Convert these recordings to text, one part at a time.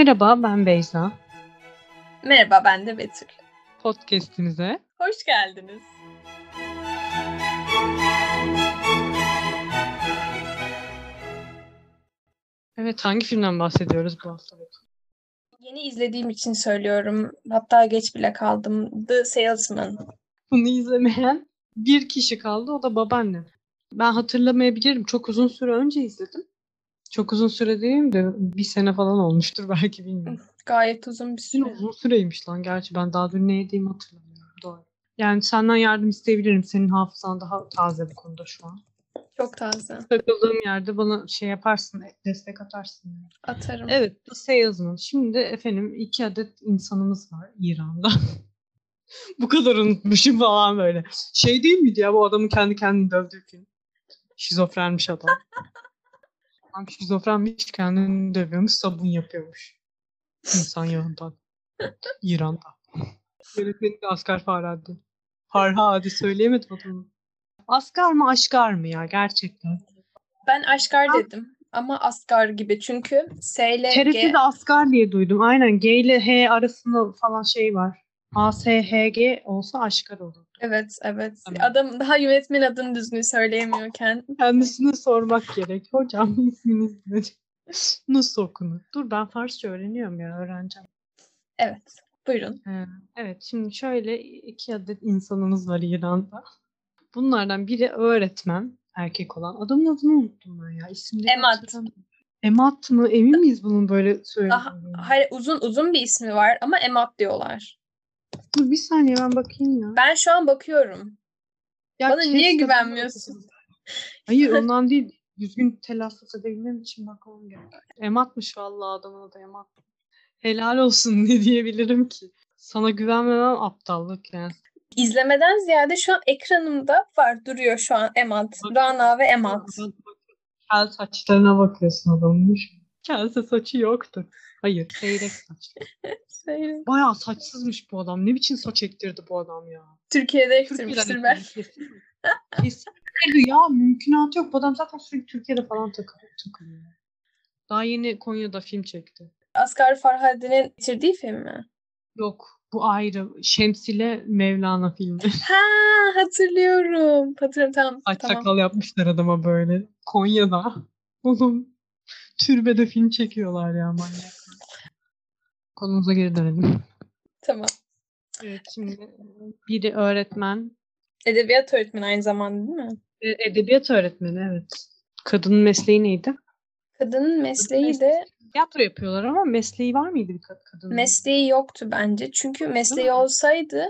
Merhaba, ben Beyza. Merhaba, ben de Betül. Podcast'imize Hoş geldiniz. Evet, hangi filmden bahsediyoruz bu hafta? Yeni izlediğim için söylüyorum. Hatta geç bile kaldım. The Salesman. Bunu izlemeyen bir kişi kaldı, o da babaannem. Ben hatırlamayabilirim. Çok uzun süre önce izledim. Çok uzun süre değil de bir sene falan olmuştur belki bilmiyorum. Gayet uzun bir süre. uzun süreymiş lan. Gerçi ben daha dün ne yediğimi hatırlamıyorum. Doğru. Yani senden yardım isteyebilirim. Senin hafızan daha taze bu konuda şu an. Çok taze. Takıldığım yerde bana şey yaparsın, destek atarsın. yani. Atarım. Evet, The Salesman. Şimdi efendim iki adet insanımız var İran'da. bu kadar unutmuşum falan böyle. Şey değil miydi ya bu adamın kendi kendini dövdüğü film? Şizofrenmiş adam. Adam şizofrenmiş kendini dövüyormuş, sabun yapıyormuş. İnsan yağından. İran'da. Yönetmeni de Asgar Farhadi. Farhadi söyleyemedim adını. Asgar mı aşkar mı ya gerçekten? Ben Aşkar dedim. Ama Asgar gibi. Çünkü S ile G... TRT'de Asgar diye duydum. Aynen G ile H arasında falan şey var. A, S, H, G olsa aşkar olur. Evet, evet. Tamam. Adam daha yönetmen adını düzgün söyleyemiyorken. Kendisine sormak gerek. Hocam isminiz nedir? Nasıl okunur? Dur ben Farsça öğreniyorum ya öğreneceğim. Evet. Buyurun. Ee, evet şimdi şöyle iki adet insanımız var İran'da. Bunlardan biri öğretmen erkek olan. Adamın adını unuttum ben ya. İsimleri Emad. hatırlamıyorum. Emad mı? Emin miyiz bunun böyle söylediğini? hayır, uzun uzun bir ismi var ama Emad diyorlar. Dur bir saniye ben bakayım ya. Ben şu an bakıyorum. Ya Bana niye keşke güvenmiyorsun? Hayır ondan değil. Düzgün telaffuz edebilmem için bakmam gerek. Ematmış vallahi adamın adı Emat. Helal olsun ne diyebilirim ki? Sana güvenmemem aptallık yani. İzlemeden ziyade şu an ekranımda var duruyor şu an Emad. Rana ve Emad. Kel saçlarına bakıyorsun adamın. Kelse saçı yoktu. Hayır, seyrek saçlı. Şey, Bayağı saçsızmış bu adam. Ne biçim saç ektirdi bu adam ya? Türkiye'de ektirmiştir ektirdi, kesin. Ya. Mümkünatı yok. Bu adam zaten sürekli Türkiye'de falan takılıyor. takılıyor. Daha yeni Konya'da film çekti. Asgar Farhadi'nin bitirdiği film mi? Yok. Bu ayrı. Şemsile Mevlana filmi. Ha hatırlıyorum. Hatırlıyorum tamam. Saç tamam. sakal yapmışlar adama böyle. Konya'da. Oğlum türbede film çekiyorlar ya manyak. Konumuza geri dönelim. Tamam. Evet şimdi biri öğretmen. Edebiyat öğretmeni aynı zamanda değil mi? e, Edebiyat öğretmeni evet. Kadının mesleği neydi? Kadının mesleği de Tiyatro yapıyorlar ama mesleği var mıydı bir kad- kadının? mesleği yoktu bence. Çünkü mesleği olsaydı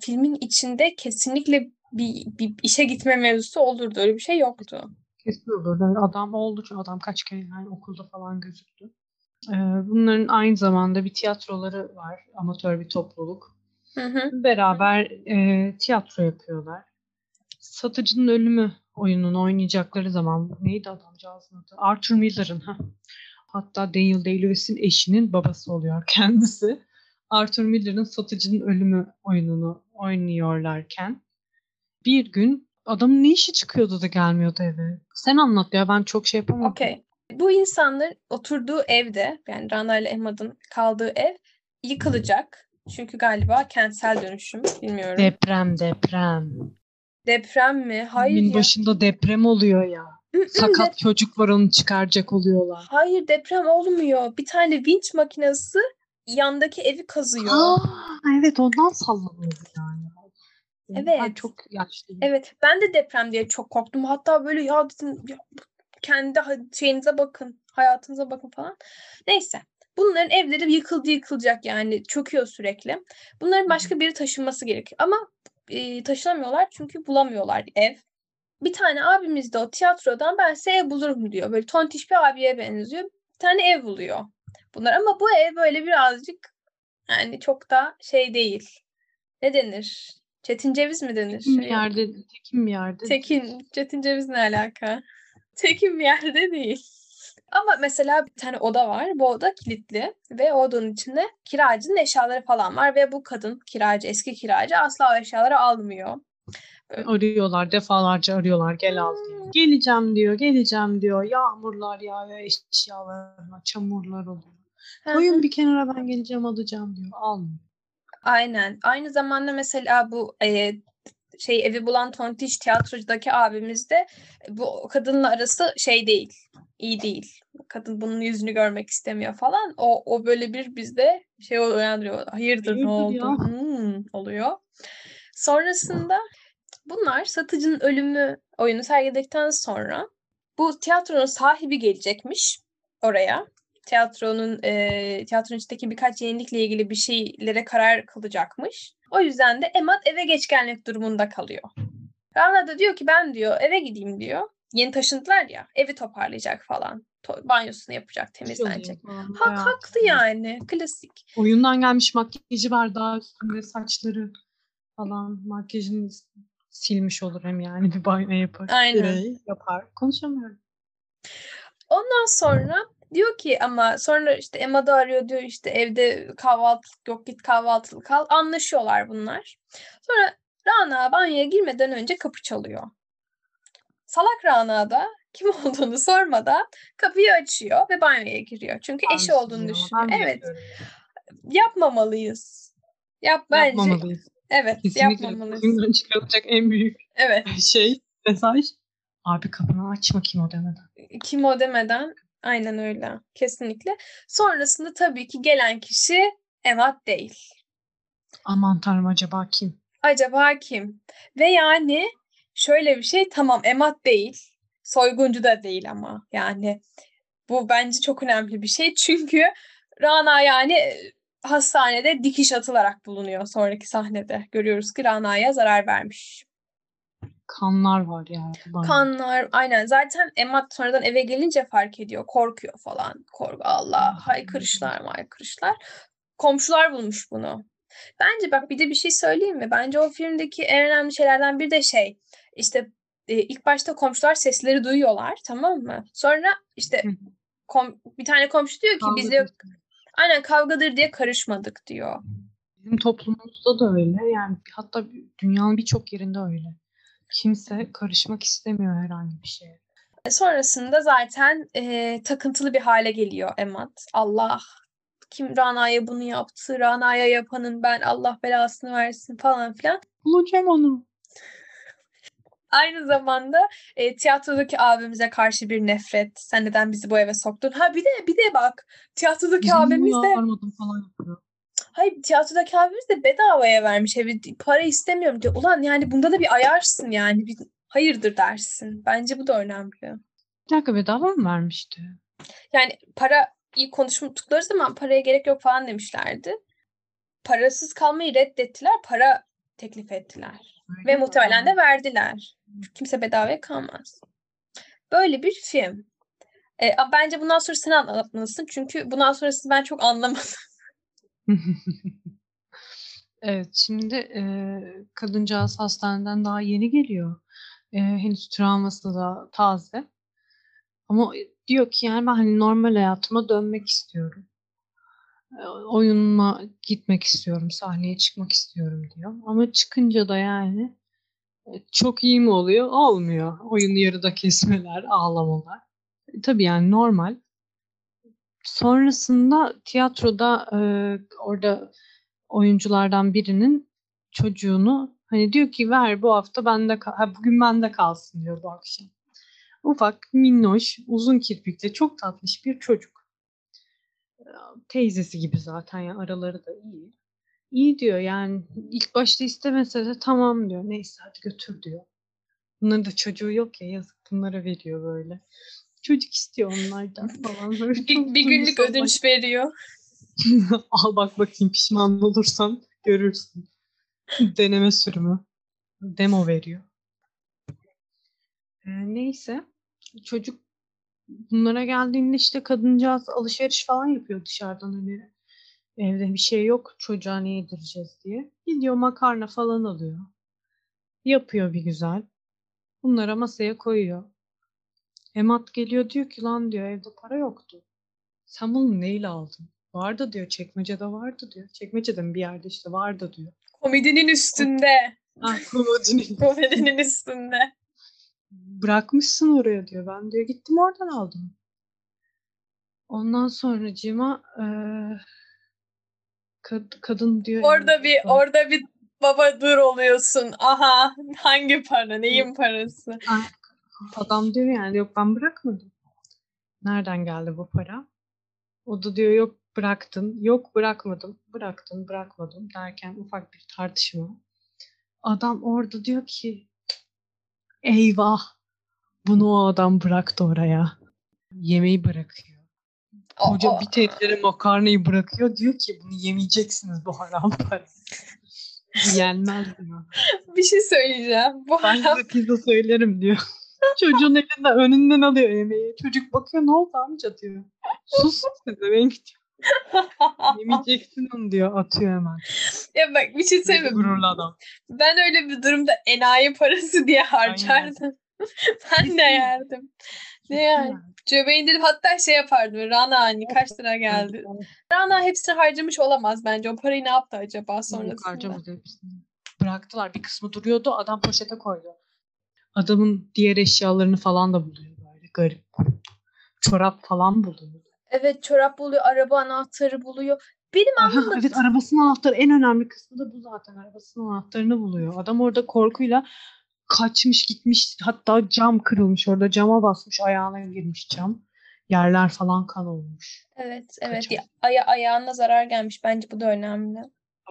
filmin içinde kesinlikle bir, bir işe gitme mevzusu olurdu. Öyle bir şey yoktu. Kesin olur. Yani Adam oldu çünkü adam kaç kere yani okulda falan gözüktü. Ee, bunların aynı zamanda bir tiyatroları var. Amatör bir topluluk. Hı hı. Beraber e, tiyatro yapıyorlar. Satıcının Ölümü oyununu oynayacakları zaman neydi adamcağızın adı? Arthur Miller'ın. ha. Hatta Daniel Day-Lewis'in eşinin babası oluyor kendisi. Arthur Miller'ın Satıcının Ölümü oyununu oynuyorlarken bir gün adamın ne işi çıkıyordu da gelmiyordu eve. Sen anlat ya ben çok şey yapamadım. Okey. Bu insanların oturduğu evde yani Rana ile Emad'ın kaldığı ev yıkılacak. Çünkü galiba kentsel dönüşüm bilmiyorum. Deprem deprem. Deprem mi? Hayır Filmin ya. başında deprem oluyor ya. Sakat çocuk var onu çıkaracak oluyorlar. Hayır deprem olmuyor. Bir tane vinç makinesi yandaki evi kazıyor. Aa, evet ondan sallanıyor yani. Ben Evet. çok yaşlıyım. Evet ben de deprem diye çok korktum. Hatta böyle ya dedim ya, kendi şeyinize bakın, hayatınıza bakın falan. Neyse. Bunların evleri yıkıldı yıkılacak yani çöküyor sürekli. Bunların başka biri taşınması gerekiyor. Ama e, taşınamıyorlar çünkü bulamıyorlar ev. Bir tane abimiz de o tiyatrodan ben size ev bulurum diyor. Böyle tontiş bir abiye benziyor. Bir tane ev buluyor. Bunlar ama bu ev böyle birazcık yani çok da şey değil. Ne denir? Çetin ceviz mi denir? Tekin bir Şey- yerde, tekin bir yerde. Tekin, Çetin Ceviz ne alaka? Tekin bir yerde değil. Ama mesela bir tane oda var. Bu oda kilitli ve o odanın içinde kiracının eşyaları falan var ve bu kadın kiracı, eski kiracı asla o eşyaları almıyor. Arıyorlar, defalarca arıyorlar gel al diye. Geleceğim diyor, geleceğim diyor. Yağmurlar yağıyor eşyalarına, çamurlar oluyor. Koyun bir kenara ben geleceğim alacağım diyor. Almıyor. Aynen. Aynı zamanda mesela bu e, şey evi bulan tontiş tiyatrodaki abimiz de bu kadınla arası şey değil. iyi değil. Kadın bunun yüzünü görmek istemiyor falan. O o böyle bir bizde şey uyandırıyor. Hayırdır, ne oldu? ya? Hmm, oluyor. Sonrasında bunlar satıcının ölümü oyunu sergiledikten sonra bu tiyatronun sahibi gelecekmiş oraya. Tiyatronun e, tiyatronun içindeki birkaç yenilikle ilgili bir şeylere karar kılacakmış. O yüzden de Emad eve geç gelmek durumunda kalıyor. Rana da diyor ki ben diyor eve gideyim diyor. Yeni taşındılar ya evi toparlayacak falan. To- banyosunu yapacak, temizlenecek. Hak haklı yani. Klasik. Oyundan gelmiş makyajı var daha üstünde saçları falan makyajını silmiş olur hem yani bir banyo yapar. Aynen. Direği yapar. Konuşamıyorum. Ondan sonra diyor ki ama sonra işte Emma da arıyor diyor işte evde kahvaltılık yok git kahvaltılık al. Anlaşıyorlar bunlar. Sonra Rana banyoya girmeden önce kapı çalıyor. Salak Rana da kim olduğunu sormadan kapıyı açıyor ve banyoya giriyor. Çünkü eşi olduğunu düşünüyor. Evet yapmamalıyız. Yap bence. Yapmamalıyız. Evet Kesinlikle. yapmamalıyız. Oyundan çıkarılacak en büyük Evet. şey mesaj. Abi kapını açma kim o demeden. Kim o demeden aynen öyle. Kesinlikle. Sonrasında tabii ki gelen kişi Evat değil. Aman tanrım acaba kim? Acaba kim? Ve yani şöyle bir şey tamam Emat değil. Soyguncu da değil ama yani bu bence çok önemli bir şey. Çünkü Rana yani e, hastanede dikiş atılarak bulunuyor sonraki sahnede. Görüyoruz ki Rana'ya zarar vermiş. Kanlar var ya. banyoda. Kanlar aynen zaten Emmat sonradan eve gelince fark ediyor. Korkuyor falan. Korku Allah haykırışlar haykırışlar. Komşular bulmuş bunu. Bence bak bir de bir şey söyleyeyim mi? Bence o filmdeki en önemli şeylerden bir de şey işte e, ilk başta komşular sesleri duyuyorlar tamam mı? Sonra işte kom- bir tane komşu diyor ki biz ediyorsun. aynen kavgadır diye karışmadık diyor. Bizim toplumumuzda da öyle. Yani hatta dünyanın birçok yerinde öyle. Kimse karışmak istemiyor herhangi bir şeye. E, Sonrasında zaten e, takıntılı bir hale geliyor Emad. Allah kim Rana'ya bunu yaptı? Rana'ya yapanın ben Allah belasını versin falan filan. Bulacağım onu. Aynı zamanda e, tiyatrodaki abimize karşı bir nefret. Sen neden bizi bu eve soktun? Ha bir de bir de bak tiyatrodaki Bizim abimiz de falan yapıyor. Hayır tiyatrodaki abimiz de bedavaya vermiş evi. Para istemiyorum diyor. Ulan yani bunda da bir ayarsın yani. Bir, hayırdır dersin. Bence bu da önemli. Bir dakika bedava mı vermişti? Yani para iyi konuştukları zaman paraya gerek yok falan demişlerdi. Parasız kalmayı reddettiler. Para teklif ettiler. Ve Öyle mi? muhtemelen de verdiler. Kimse bedavaya kalmaz. Böyle bir film. E, bence bundan sonra sen anlatmalısın. Çünkü bundan sonrasını ben çok anlamadım. Evet, şimdi e, kadıncağız hastaneden daha yeni geliyor. E, henüz travması da taze. Ama diyor ki yani ben hani normal hayatıma dönmek istiyorum. E, oyunuma gitmek istiyorum, sahneye çıkmak istiyorum diyor. Ama çıkınca da yani e, çok iyi mi oluyor? Olmuyor. Oyunu yarıda kesmeler, ağlamalar. E, tabii yani normal. Sonrasında tiyatroda e, orada oyunculardan birinin çocuğunu hani diyor ki ver bu hafta bende ha, bugün bende kalsın diyor bu akşam. Ufak, minnoş, uzun kirpikli, çok tatlış bir çocuk. Teyzesi gibi zaten ya araları da iyi. İyi diyor yani ilk başta istemese de tamam diyor. Neyse hadi götür diyor. Bunların da çocuğu yok ya yazık bunlara veriyor böyle. Çocuk istiyor onlardan falan. Böyle Bir, bir günlük ödünç veriyor. Al bak bakayım pişman olursan görürsün. Deneme sürümü. Demo veriyor. Ee, neyse. Çocuk bunlara geldiğinde işte kadıncağız alışveriş falan yapıyor dışarıdan hani evde bir şey yok çocuğa ne yedireceğiz diye. Gidiyor makarna falan alıyor. Yapıyor bir güzel. Bunlara masaya koyuyor. Emat geliyor diyor ki lan diyor evde para yoktu. Sen bunu neyle aldın? Vardı diyor çekmecede vardı diyor. Çekmecede mi bir yerde işte vardı diyor. Komedinin üstünde. Ah komodinin. Komedinin üstünde. Bırakmışsın oraya diyor. Ben diyor gittim oradan aldım. Ondan sonracığıma eee kad- kadın diyor Orada bir orada bir baba dur oluyorsun. Aha hangi para? Neyin parası? Adam diyor yani yok ben bırakmadım. Nereden geldi bu para? O da diyor yok bıraktın. Yok bırakmadım. Bıraktım bırakmadım derken ufak bir tartışma. Adam orada diyor ki eyvah bunu o adam bıraktı oraya. Yemeği bırakıyor. Koca Aa, bir tencere makarnayı bırakıyor. Diyor ki bunu yemeyeceksiniz bu haram para. Yenmez diyor. bir şey söyleyeceğim. Bu Ben haram size pizza söylerim diyor. Çocuğun elinden önünden alıyor yemeği. Çocuk bakıyor ne oldu amca diyor. Sus size ben gidiyorum. Yemeyeceksin onu diyor. Atıyor hemen. ya bak bir şey söyleyeyim gururlu adam. Ben öyle bir durumda enayi parası diye harcardım. ben de yerdim. Ne yani? Cebe indirip hatta şey yapardım. Rana hani kaç lira geldi. Rana hepsini harcamış olamaz bence. O parayı ne yaptı acaba sonrasında? harcamadı hepsini. Bıraktılar. Bir kısmı duruyordu. Adam poşete koydu. Adamın diğer eşyalarını falan da buluyor böyle garip. Çorap falan buluyor. Evet çorap buluyor, araba anahtarı buluyor. Benim anlamadım. evet arabasının anahtarı en önemli kısmı da bu zaten. Arabasının anahtarını buluyor. Adam orada korkuyla kaçmış gitmiş. Hatta cam kırılmış orada. Cama basmış. Ayağına girmiş cam. Yerler falan kan olmuş. Evet, evet. Kaçar. Ya, aya ayağına zarar gelmiş. Bence bu da önemli.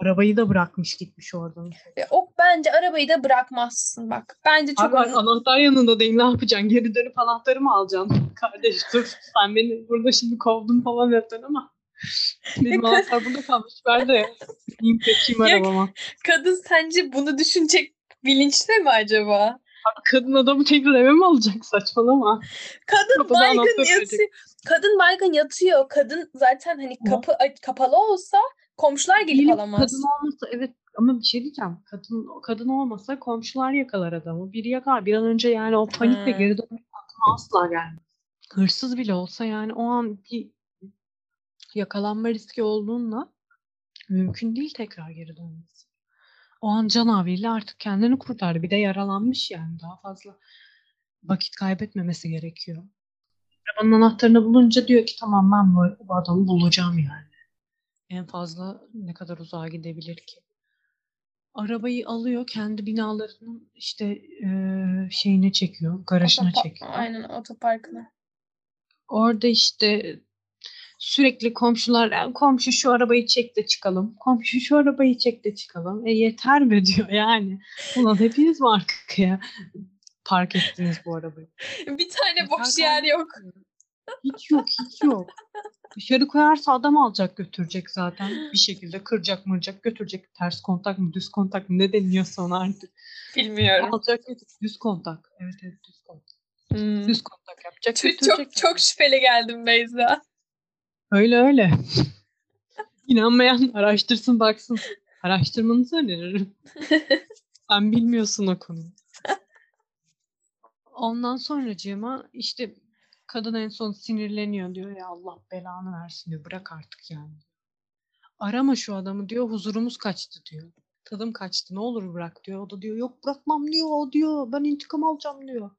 Arabayı da bırakmış gitmiş oradan. Ve o bence arabayı da bırakmazsın bak. Bence çok Abi önemli. anahtar yanında değil ne yapacaksın? Geri dönüp anahtarı mı alacaksın? Kardeş dur sen beni burada şimdi kovdun falan yapacaksın ama benim anahtar burada kalmış. Ben de yiyeyim kaçayım arabama. Kadın sence bunu düşünecek bilinçli mi acaba? Kadın adamı tekrar eve mi alacak? Saçmalama. Kadın Kapıda baygın anahtar verecek. yatıyor. Kadın baygın yatıyor. Kadın zaten hani kapı a- kapalı olsa komşular gelip Diyelim alamaz. Kadın olmasa evet ama bir şey diyeceğim. Kadın kadın olmasa komşular yakalar adamı. Biri yakar. Bir an önce yani o panikle Ha. geri dönmek aklıma asla gelmez. Hırsız bile olsa yani o an bir yakalanma riski olduğunda mümkün değil tekrar geri dönmesi. O an canaveriyle artık kendini kurtardı. Bir de yaralanmış yani daha fazla vakit kaybetmemesi gerekiyor. Arabanın anahtarını bulunca diyor ki tamam ben bu, bu adamı bulacağım yani. En fazla ne kadar uzağa gidebilir ki? Arabayı alıyor kendi binalarının işte eee, şeyine çekiyor, garajına Otopa- çekiyor. Aynen otoparkına. Orada işte sürekli komşular "Ya komşu şu arabayı çek de çıkalım. Komşu şu arabayı çek de çıkalım. E yeter mi diyor yani. Ulan hepiniz mi arkaya park ettiniz bu arabayı? Bir tane boş yer kardeşim. yok. Hiç yok, hiç yok. Dışarı koyarsa adam alacak götürecek zaten. Bir şekilde kıracak mıracak götürecek. Ters kontak mı düz kontak mı ne deniyorsa ona artık. Bilmiyorum. Alacak götürecek. Düz kontak. Evet evet düz kontak. Hmm. Düz kontak yapacak Çok, götürecek. çok, çok şüpheli geldim Beyza. Öyle öyle. İnanmayan araştırsın baksın. Araştırmanızı öneririm. Sen bilmiyorsun o konuyu. Ondan sonracığıma işte kadın en son sinirleniyor diyor ya Allah belanı versin diyor. Bırak artık yani. Arama şu adamı diyor. Huzurumuz kaçtı diyor. Tadım kaçtı. Ne olur bırak diyor. O da diyor yok bırakmam diyor. O diyor ben intikam alacağım diyor.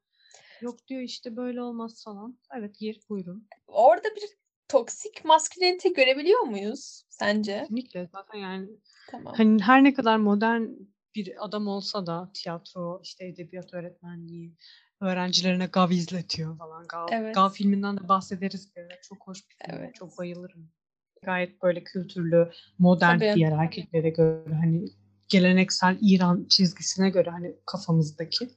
Yok diyor işte böyle olmaz falan. Evet gir buyurun. Orada bir toksik maskülenite görebiliyor muyuz sence? Kesinlikle zaten yani Tamam. hani her ne kadar modern bir adam olsa da tiyatro, işte edebiyat öğretmenliği, öğrencilerine Gav izletiyor falan. Gav, Evet. Gav filminden de bahsederiz ara. Çok hoş bir film. Evet. Çok bayılırım. Gayet böyle kültürlü, modern Tabii. diğer erkeklere göre hani geleneksel İran çizgisine göre hani kafamızdaki.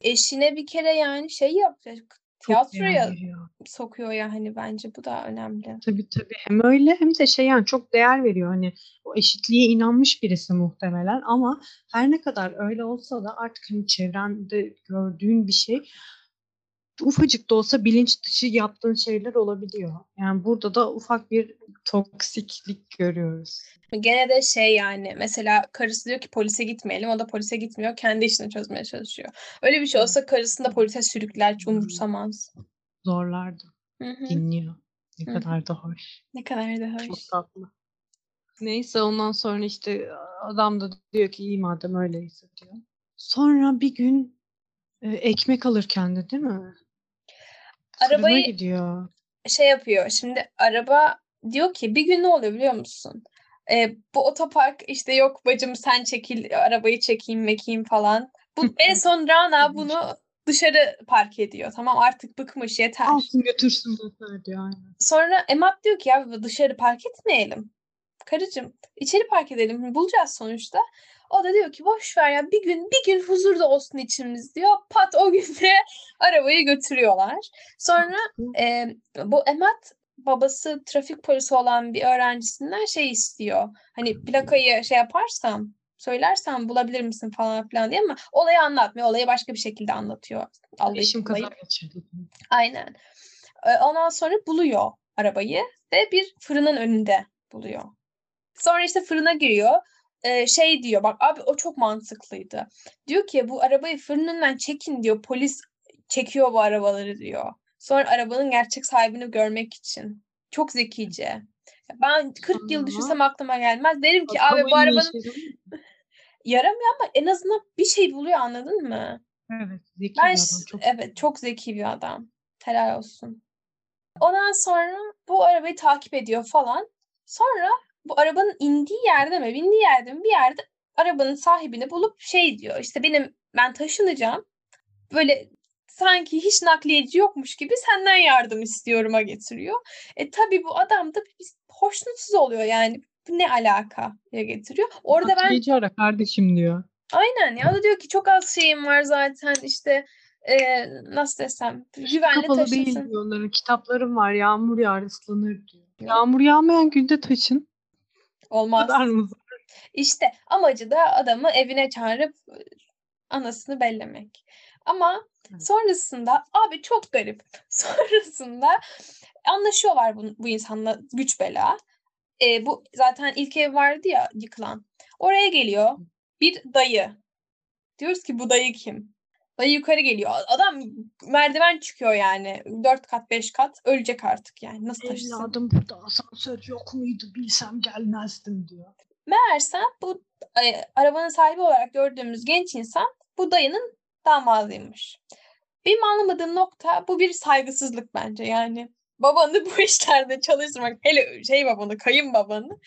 Eşine bir kere yani şey yapacak. Tiyatroya sokuyor yani bence bu da önemli. Tabii tabii. Hem öyle hem de şey yani çok değer veriyor. Hani o eşitliğe inanmış birisi muhtemelen ama her ne kadar öyle olsa da artık hani çevrende gördüğün bir şey ufacık da olsa bilinç dışı yaptığın şeyler olabiliyor. Yani burada da ufak bir toksiklik görüyoruz. Gene de şey yani mesela karısı diyor ki polise gitmeyelim o da polise gitmiyor kendi işini çözmeye çalışıyor. Öyle bir şey olsa karısını da polise sürükler hiç Hmm. umursamaz. Zorlardı. Hı hı. Dinliyor. Ne Hı hı. kadar da hoş. Ne kadar da Çok hoş. tatlı. Neyse ondan sonra işte adam da diyor ki iyi madem öyleyse diyor. Sonra bir gün e, ekmek alır kendi değil mi? Fırına Arabayı gidiyor. şey yapıyor. Şimdi araba diyor ki bir gün ne oluyor biliyor musun? Ee, bu otopark işte yok bacım sen çekil arabayı çekeyim mekeyim falan. Bu en son Rana bunu dışarı park ediyor. Tamam artık bıkmış yeter. Alsın götürsün yeter diyor aynen. Sonra Emad diyor ki ya dışarı park etmeyelim. Karıcığım içeri park edelim. Bulacağız sonuçta. O da diyor ki boş ver ya bir gün bir gün huzurda olsun içimiz diyor. Pat o günde arabayı götürüyorlar. Sonra e, bu Emad babası trafik polisi olan bir öğrencisinden şey istiyor. Hani plakayı şey yaparsam söylersem bulabilir misin falan filan diye ama olayı anlatmıyor. Olayı başka bir şekilde anlatıyor. Eşim kaza geçirdi. Aynen. Ondan sonra buluyor arabayı ve bir fırının önünde buluyor. Sonra işte fırına giriyor. Şey diyor bak abi o çok mantıklıydı. Diyor ki bu arabayı fırının önünden çekin diyor. Polis çekiyor bu arabaları diyor. Sonra arabanın gerçek sahibini görmek için. Çok zekice. Ben 40 yıl düşünsem aklıma gelmez. Derim ki abi bu arabanın şey yaramıyor ama en azından bir şey buluyor anladın mı? Evet. Zeki Ben bir adam. Çok evet çok zeki bir adam. Helal olsun. Ondan sonra bu arabayı takip ediyor falan. Sonra bu arabanın indiği yerde mi, bindiği yerde mi bir yerde arabanın sahibini bulup şey diyor. İşte benim ben taşınacağım. Böyle sanki hiç nakliyeci yokmuş gibi senden yardım istiyorum'a getiriyor. E tabii bu adam da bir hoşnutsuz oluyor yani. Bu ne alaka ya getiriyor. Orada ben Nakliyeci ara kardeşim diyor. Aynen ya da diyor ki çok az şeyim var zaten işte e, nasıl desem güvenli Kapalı değil taşınsın. diyor onların. Kitaplarım var. Yağmur yağar ıslanır diyor. Yağmur yağmayan günde taşın. Olmaz. İşte amacı da adamı evine çağırıp anasını bellemek. Ama sonrasında abi çok garip. Sonrasında anlaşıyorlar bu, bu insanla güç bela. E, bu zaten ilk ev vardı ya yıkılan. Oraya geliyor bir dayı. Diyoruz ki bu dayı kim? Dayı yukarı geliyor. Adam merdiven çıkıyor yani. Dört kat beş kat. Ölecek artık yani. Nasıl taşısın? Evladım burada asansör yok muydu bilsem gelmezdim diyor. Meğersem bu e, arabanın sahibi olarak gördüğümüz genç insan bu dayının damadıymış. Benim anlamadığım nokta bu bir saygısızlık bence yani. Babanı bu işlerde çalıştırmak hele şey babanı kayınbabanı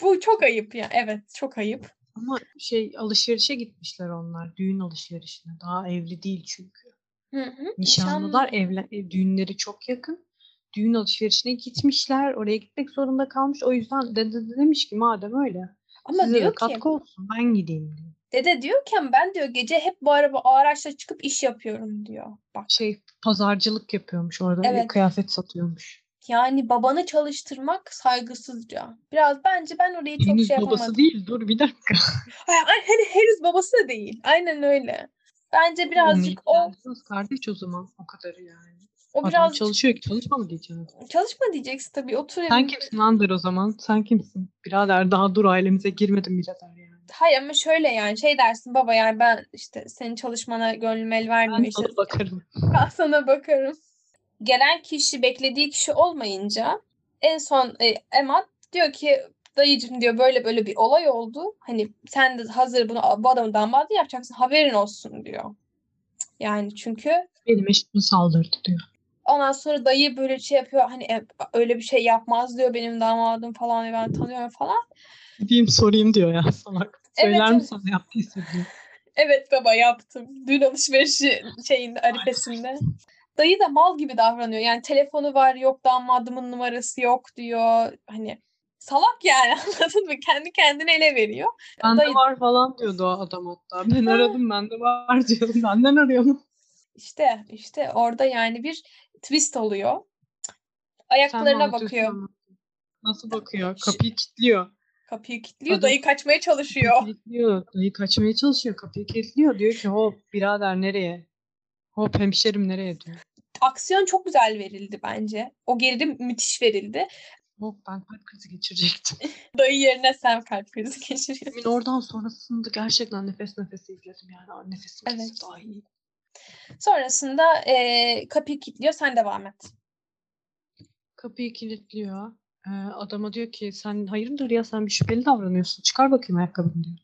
bu çok ayıp ya. Evet çok ayıp. Ama şey alışverişe gitmişler onlar. Düğün alışverişine. Daha evli değil çünkü. Hı hı. Nişanlılar Nişanlı. evlen e, düğünleri çok yakın. Düğün alışverişine gitmişler. Oraya gitmek zorunda kalmış. O yüzden dede de demiş ki madem öyle Ama size diyor ki katkı olsun ben gideyim diyor. dede diyorken ben diyor gece hep bu araba araçla çıkıp iş yapıyorum diyor. Bak Şey pazarcılık yapıyormuş orada. Evet. Kıyafet satıyormuş. Yani babanı çalıştırmak saygısızca. Biraz bence ben orayı çok Henüz şey babası yapamadım. değil. Dur bir dakika. Hani henüz babası da değil. Aynen öyle. Bence birazcık o kardeş o zaman. O kadarı yani. o Adam birazcık çalışıyor ki çalışma mı diyeceğim. çalışma diyeceksin tabii otur Sen kimsin lan der o zaman? Sen kimsin? Birader daha dur ailemize girmedim bile der yani. Hayır ama şöyle yani şey dersin baba yani ben işte senin çalışmana gönlüm el vermiyor Ben işte sana bakarım. ben sana bakarım. Gelen kişi beklediği kişi olmayınca en son e, Emad diyor ki dayıcım diyor böyle böyle bir olay oldu. Hani sen de hazır bunu bu adamın damadı yapacaksın haberin olsun diyor. Yani çünkü Benim eşim saldırdı diyor. Ondan sonra dayı böyle şey yapıyor hani e, öyle bir şey yapmaz diyor benim damadım falan ben tanıyorum falan. Gideyim sorayım diyor ya salak. Evet, Söyler evet. sana yaptıysa diyor. Evet baba yaptım. Dün alışverişi şeyinde arifesinde. Dayı da mal gibi davranıyor. Yani telefonu var yok damadımın numarası yok diyor. Hani salak yani anladın mı? Kendi kendine ele veriyor. Bende Dayı- var falan diyordu o adam hatta. Ben aradım bende var diyordum. Benden arıyorum. İşte işte orada yani bir twist oluyor. Ayaklarına bakıyor. ama? Nasıl bakıyor? Kapıyı kilitliyor. Kapıyı kilitliyor. Adam- Dayı kaçmaya çalışıyor. Kilitliyor. Dayı kaçmaya çalışıyor. Kapıyı kilitliyor. Diyor ki hop birader nereye? Hop hemşerim nereye diyor. Aksiyon çok güzel verildi bence. O gerilim müthiş verildi. Hop ben kalp krizi geçirecektim. Dayı yerine sen kalp krizi geçiriyorsun. Emin oradan sonrasında gerçekten nefes nefese izledim yani. Nefesim Evet. kesildi. Ay. Sonrasında eee kapıyı kilitliyor. Sen devam et. Kapıyı kilitliyor. Ee, adama diyor ki sen hayırdır ya sen bir şüpheli davranıyorsun. Çıkar bakayım ayakkabını diyor.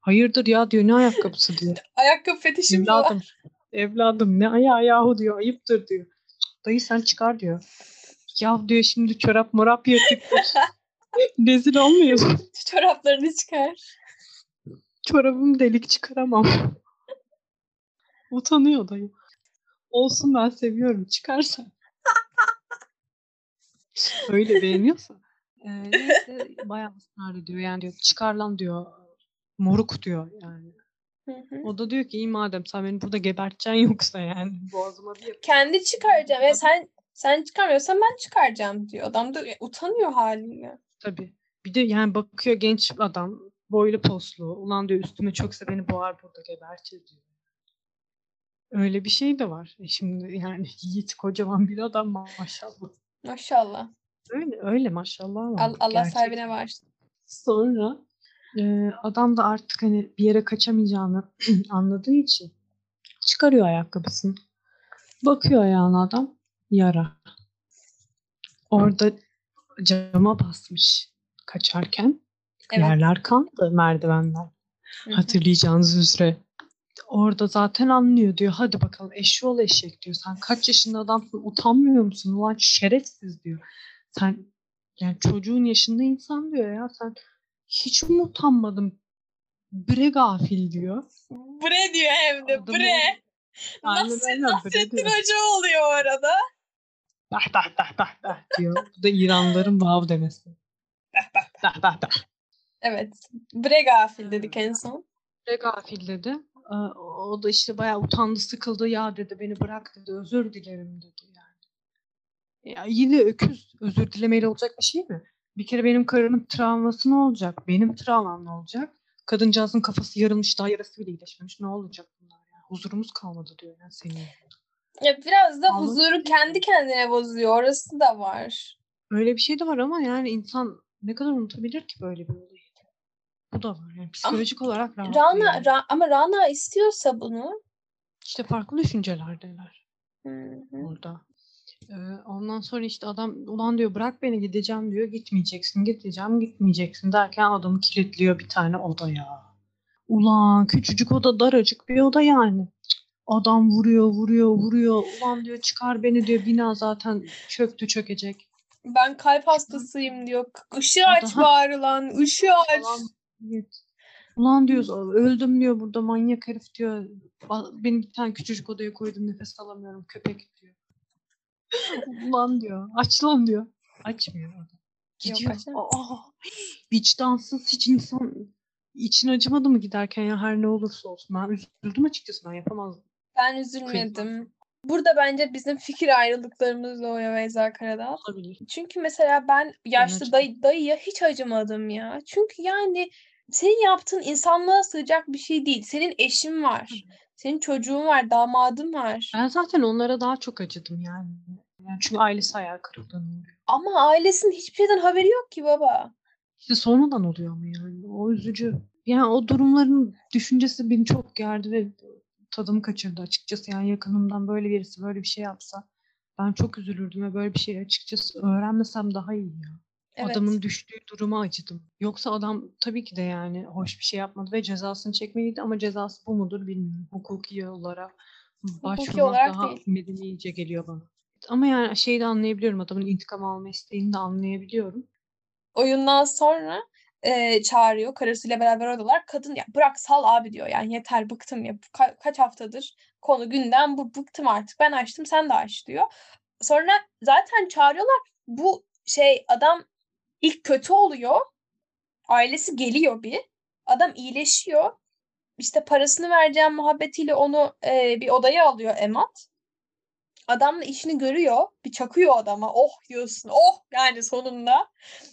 Hayırdır ya diyor ne ayakkabısı diyor. Ayakkabı fetişim var? Evladım. Ne ayağı yahu diyor. Ayıptır diyor. Dayı sen çıkar diyor. Ya diyor şimdi çorap morap yırtıktır. Rezil olmuyor. Çoraplarını çıkar. Çorabım delik çıkaramam. Utanıyor dayı. Olsun ben seviyorum. Çıkarsan. Öyle beğeniyorsa. Ee, neyse bayağı ısrar ediyor. Yani diyor çıkar lan diyor. Moruk diyor yani. Hı hı. O da diyor ki iyi madem sen beni burada geberteceksin yoksa yani boğazıma bir yap- Kendi çıkaracağım. Ya sen sen çıkarmıyorsan ben çıkaracağım diyor. Adam da utanıyor haliyle. Tabii. Bir de yani bakıyor genç adam boylu poslu. Ulan diyor üstüme çökse beni boğar burada gebertir diyor. Öyle bir şey de var. E şimdi yani Yiğit kocaman bir adam maşallah. Maşallah. Öyle öyle maşallah Al- Allah gerçek. sahibine varsın. Sonra e, adam da artık hani bir yere kaçamayacağını anladığı için çıkarıyor ayakkabısını. Bakıyor ayağına adam. Yara. Orada cama basmış kaçarken. Evet. Yerler kanlı merdivenler. Hı hı. Hatırlayacağınız üzere. Orada zaten anlıyor diyor. Hadi bakalım eşşoğlu eşek diyor. Sen kaç yaşında adamsın utanmıyor musun? Ulan şerefsiz diyor. Sen yani çocuğun yaşında insan diyor ya. Sen hiç mi utanmadın? Bre gafil diyor. Bre diyor hem de Adamı- bre. Nasrettin diyor. Hoca oluyor o arada. Dah dah dah dah dah diyor. Bu da İranlıların vav demesi. Dah dah dah. Evet. Bre gafil dedik en son. Bre gafil dedi. O da işte bayağı utandı, sıkıldı. Ya dedi beni bırak dedi. Özür dilerim dedi yani. Ya yine öküz. Özür dilemeyle olacak bir şey mi? Bir kere benim karımın travması ne olacak? Benim travmam ne olacak? Kadıncağızın kafası yarılmış, daha yarası bile iyileşmemiş. Ne olacak bunlar yani? Huzurumuz kalmadı diyor yani senin. Ya biraz da huzuru kendi kendine bozuyor. Orası da var. Öyle bir şey de var ama yani insan ne kadar unutabilir ki böyle bir olayı? Bu da var. Yani psikolojik olarak rahat Rana, yani. Ra- ama Rana istiyorsa bunu İşte farklı düşüncelerdeler. Hı hı. Ondan sonra işte adam ulan diyor bırak beni gideceğim diyor. Gitmeyeceksin, gideceğim, gitmeyeceksin derken adamı kilitliyor bir tane odaya. Ulan küçücük oda daracık bir oda yani. Adam vuruyor, vuruyor, vuruyor. Ulan diyor çıkar beni diyor. Bina zaten çöktü çökecek. Ben kalp hastasıyım diyor. Işığı aç daha- bari lan. Işığı aç. Evet. Ulan diyor öldüm diyor burada manyak herif diyor. Beni bir tane küçücük odaya koydun nefes alamıyorum köpek diyor. Ulan diyor. Aç lan diyor. Açmıyor. Gidiyor. açamaz. Aa, vicdansız hiç insan için acımadı mı giderken ya her ne olursa olsun. Ben üzüldüm açıkçası ben yapamazdım. Ben üzülmedim. Burada bence bizim fikir ayrılıklarımız doğuyor Beyza Karadağ. Olabilir. Çünkü mesela ben yaşlı acıdım. dayı, dayıya hiç acımadım ya. Çünkü yani senin yaptığın insanlığa sığacak bir şey değil. Senin eşin var. Senin çocuğun var, damadın var. Ben zaten onlara daha çok acıdım yani. Yani çünkü ailesi hayal kırıklığına uğruyor. Ama ailesinin hiçbir şeyden haberi yok ki baba. İşte sonradan oluyor mu yani? O üzücü. Yani o durumların düşüncesi beni çok gerdi ve tadımı kaçırdı açıkçası. Yani yakınımdan böyle birisi böyle bir şey yapsa ben çok üzülürdüm ve böyle bir şey açıkçası öğrenmesem daha iyi ya. Evet. Adamın düştüğü duruma acıdım. Yoksa adam tabii ki de yani hoş bir şey yapmadı ve cezasını çekmeliydi ama cezası bu mudur bilmiyorum. Hukuki yollara başvurmak olarak daha değil. medenice geliyor bana. Ama yani şeyi de anlayabiliyorum. Adamın intikam alma isteğini de anlayabiliyorum. oyundan sonra e, çağırıyor. Karısıyla beraber oradalar. Kadın ya bırak sal abi diyor. Yani yeter bıktım ya. Ka- kaç haftadır konu gündem bu bıktım artık. Ben açtım sen de aç diyor. Sonra zaten çağırıyorlar. Bu şey adam ilk kötü oluyor. Ailesi geliyor bir. Adam iyileşiyor. İşte parasını vereceğim muhabbetiyle onu e, bir odaya alıyor Emat. Adam da işini görüyor. Bir çakıyor adama. Oh diyorsun. Oh yani sonunda.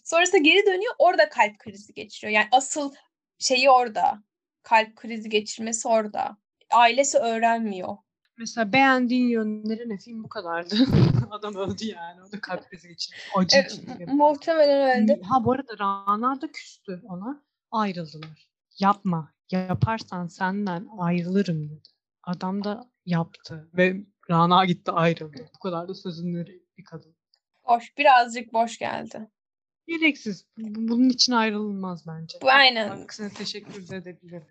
Sonrasında geri dönüyor. Orada kalp krizi geçiriyor. Yani asıl şeyi orada. Kalp krizi geçirmesi orada. Ailesi öğrenmiyor. Mesela beğendiğin yönleri ne? Film bu kadardı. Adam öldü yani. O da kalp krizi geçirdi. Acı Evet, muhtemelen öyle. Ha bu arada Rana da küstü ona. Ayrıldılar. Yapma. Yaparsan senden ayrılırım dedi. Adam da yaptı. Ve Rana gitti ayrıldı. Bu kadar da sözünü bir kadın. Boş. Birazcık boş geldi. Gereksiz. Bu- Bunun için ayrılmaz bence. Bu aynen. Aksine teşekkür edebilirim.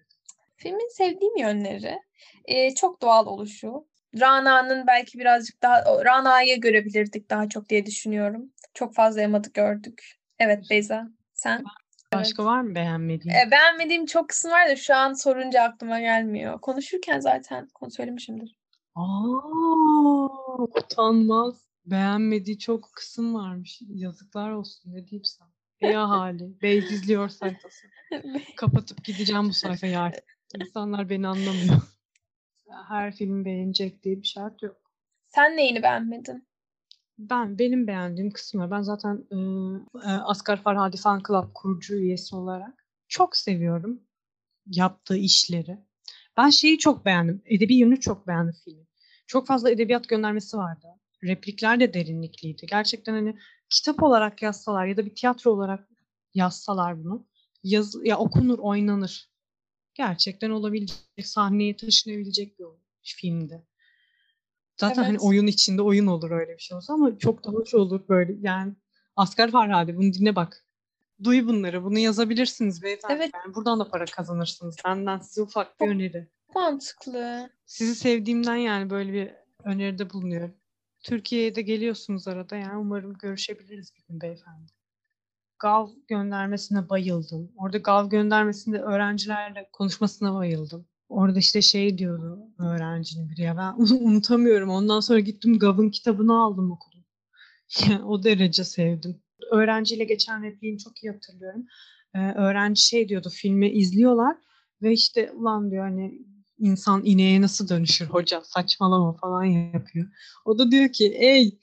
Filmin sevdiğim yönleri e, çok doğal oluşu. Rana'nın belki birazcık daha Rana'yı görebilirdik daha çok diye düşünüyorum. Çok fazla Emad'ı gördük. Evet Beyza sen? Başka var mı beğenmediğin? E, beğenmediğim çok kısım var da şu an sorunca aklıma gelmiyor. Konuşurken zaten konu söylemişimdir. Aa, utanmaz. Beğenmediği çok kısım varmış. Yazıklar olsun ne diyeyim sana. Ey ahali. Beyz izliyor sayfası. Kapatıp gideceğim bu sayfayı artık. İnsanlar beni anlamıyor. Her film beğenecek diye bir şart yok. Sen neyini beğenmedin? Ben benim beğendiğim kısmı ben zaten e, e, Asgar Farhadi Fan Club kurucu üyesi olarak çok seviyorum yaptığı işleri. Ben şeyi çok beğendim. Edebi yönünü çok beğendim filmin. Çok fazla edebiyat göndermesi vardı. Replikler de derinlikliydi. Gerçekten hani kitap olarak yazsalar ya da bir tiyatro olarak yazsalar bunu yaz, ya okunur, oynanır. Gerçekten olabilecek, sahneye taşınabilecek bir filmdi. Zaten hani Evet. oyun içinde oyun olur öyle bir şey olsa ama çok da hoş olur böyle. Yani Asgar Farhadi bunu dinle bak. Duy bunları. Bunu yazabilirsiniz beyefendi. Evet. Yani buradan da para kazanırsınız. Benden size ufak bir öneri. Mantıklı. Sizi sevdiğimden yani böyle bir öneride bulunuyorum. Türkiye'ye de geliyorsunuz arada yani umarım görüşebiliriz bir gün beyefendi. Gav göndermesine bayıldım. Orada Gav göndermesinde öğrencilerle konuşmasına bayıldım. Orada işte şey diyordu öğrencinin biri ya ben unutamıyorum. Ondan sonra gittim Gav'ın kitabını aldım okudum. O derece sevdim. Öğrenciyle geçen repliğini çok iyi hatırlıyorum. Ee, öğrenci şey diyordu filmi izliyorlar ve işte ulan diyor hani insan ineğe nasıl dönüşür hoca saçmalama falan yapıyor. O da diyor ki ey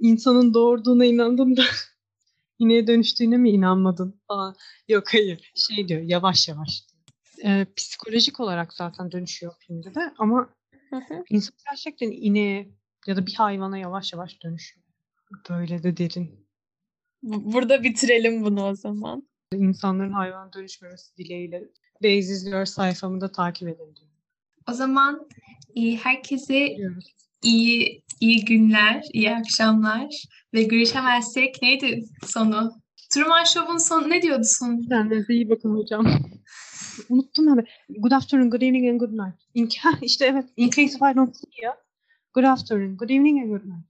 insanın doğurduğuna inandın da ineğe dönüştüğüne mi inanmadın falan. Yok hayır şey diyor yavaş yavaş. Ee, psikolojik olarak zaten dönüşüyor filmde de ama insan gerçekten ineğe ya da bir hayvana yavaş yavaş dönüşüyor. Böyle de derin. Bu- Burada bitirelim bunu o zaman. İnsanların hayvan dönüşmemesi dileğiyle Beyz izliyor sayfamı da takip edin diyorum. O zaman e, herkese Diyoruz. iyi iyi günler, iyi akşamlar ve görüşemezsek neydi sonu? Truman Show'un sonu ne diyordu sonu? Kendinize iyi bakın hocam. Unuttum abi. Good afternoon, good evening and good night. In, işte evet. In case if I don't see you. Good afternoon, good evening and good night.